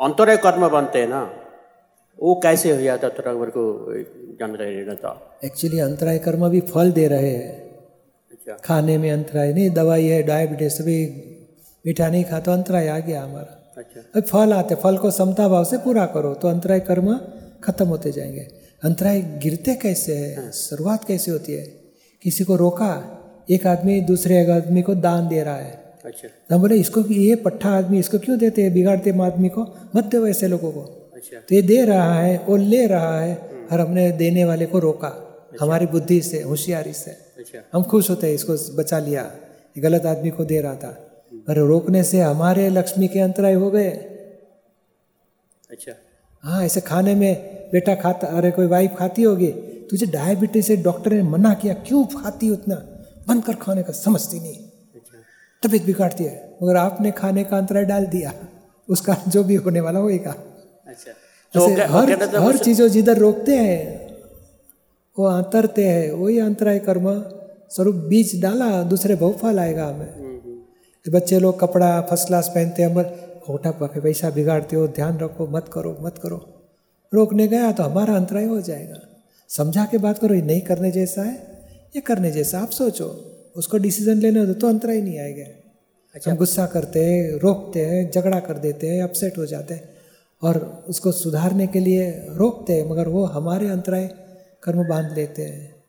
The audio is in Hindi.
अंतराय कर्म बनते हैं ना। वो कैसे हो जाता थोड़ा मेरे को जानकारी लेना था। एक्चुअली अंतराय कर्म भी फल दे रहे हैं। अच्छा। खाने में अंतराय नहीं दवाई है डायबिटीज़ भी मीठा नहीं खा तो अंतराय आ गया हमारा। अच्छा। अब फल आते फल को समता भाव से पूरा करो तो अंतराय कर्म खत्म होते जाएँगे। अंतराय गिरते कैसे है। शुरुआत कैसे होती है? किसी को रोका एक आदमी दूसरे आदमी को दान दे रहा है। अच्छा। तो हम बोले इसको ये पट्ठा आदमी इसको क्यों देते हैं? बिगाड़ते आदमी को? मत दो ऐसे लोगों को। अच्छा। तो ये दे रहा है वो ले रहा है और हमने देने वाले को रोका अच्छा। हमारी बुद्धि से होशियारी से। अच्छा। हम खुश होते हैं इसको बचा लिया। गलत आदमी को दे रहा था। पर रोकने से हमारे लक्ष्मी के अंतराय हो गए। अच्छा। हाँ ऐसे खाने में बेटा खाता अरे कोई वाइफ खाती होगी तुझे डायबिटीज़ से डॉक्टर ने मना किया क्यों खाती उतना? बंद कर खाने का समझती नहीं। तबीयत बिगाड़ती है। मगर आपने खाने का अंतराय डाल दिया। उसका जो भी होने वाला होएगा। अच्छा। तो हर क्या हर चीज़ों जिधर रोकते हैं वो अंतरते हैं वही अंतराय कर्म स्वरूप बीज डाला दूसरे बहुफल आएगा हमें। हम्म, हम्म, बच्चे लोग कपड़ा फ़र्स्ट क्लास पहनते हैं मगर होठा पके पैसा बिगाड़ते हो ध्यान रखो मत करो मत करो। रोकने गया तो हमारा अंतराय हो जाएगा। समझा के बात करो ये नहीं करने जैसा है ये करने जैसा आप सोचो। उसको डिसीज़न लेने होते तो अंतरा ही नहीं आएगा हम गुस्सा करते हैं रोकते हैं झगड़ा कर देते हैं अपसेट हो जाते हैं और उसको सुधारने के लिए रोकते हैं मगर वो हमारे अंतराय कर्म बाँध लेते हैं।